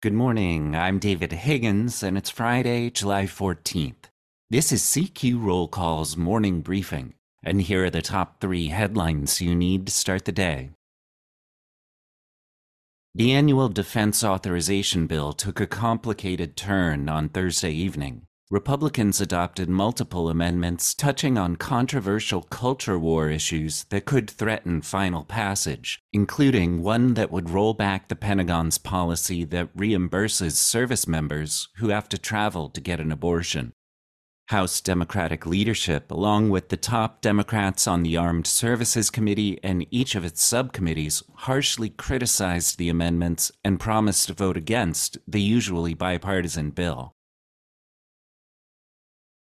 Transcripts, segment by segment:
Good morning. I'm David Higgins, and it's Friday, July 14th. This is CQ Roll Call's morning briefing, and here are the top three headlines you need to start the day. The annual Defense Authorization Bill took a complicated turn on Thursday evening. Republicans adopted multiple amendments touching on controversial culture war issues that could threaten final passage, including one that would roll back the Pentagon's policy that reimburses service members who have to travel to get an abortion. House Democratic leadership, along with the top Democrats on the Armed Services Committee and each of its subcommittees, harshly criticized the amendments and promised to vote against the usually bipartisan bill.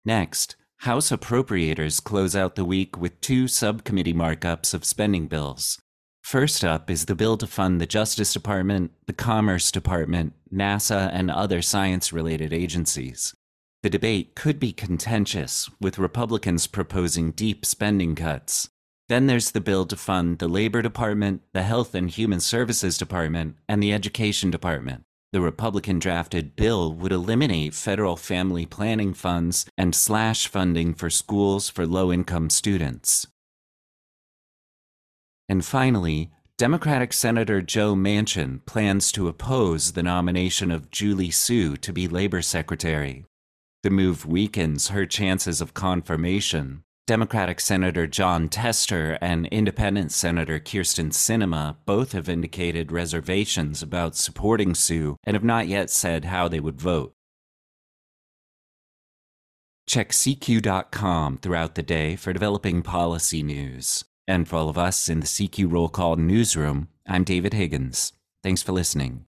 Next, House appropriators close out the week with two subcommittee markups of spending bills. First up is the bill to fund the Justice Department, the Commerce Department, NASA, and other science related agencies. The debate could be contentious, with Republicans proposing deep spending cuts. Then there's the bill to fund the Labor Department, the Health and Human Services Department, and the Education Department. The Republican drafted bill would eliminate federal family planning funds and slash funding for schools for low income students. And finally, Democratic Senator Joe Manchin plans to oppose the nomination of Julie Su to be Labor Secretary. The move weakens her chances of confirmation, Democratic Senator Jon Tester and Independent Senator Kyrsten Sinema both have indicated reservations about supporting Su and have not yet said how they would vote. Check CQ.com throughout the day for developing policy news. And for all of us in the CQ Roll Call newsroom, I'm David Higgins. Thanks for listening.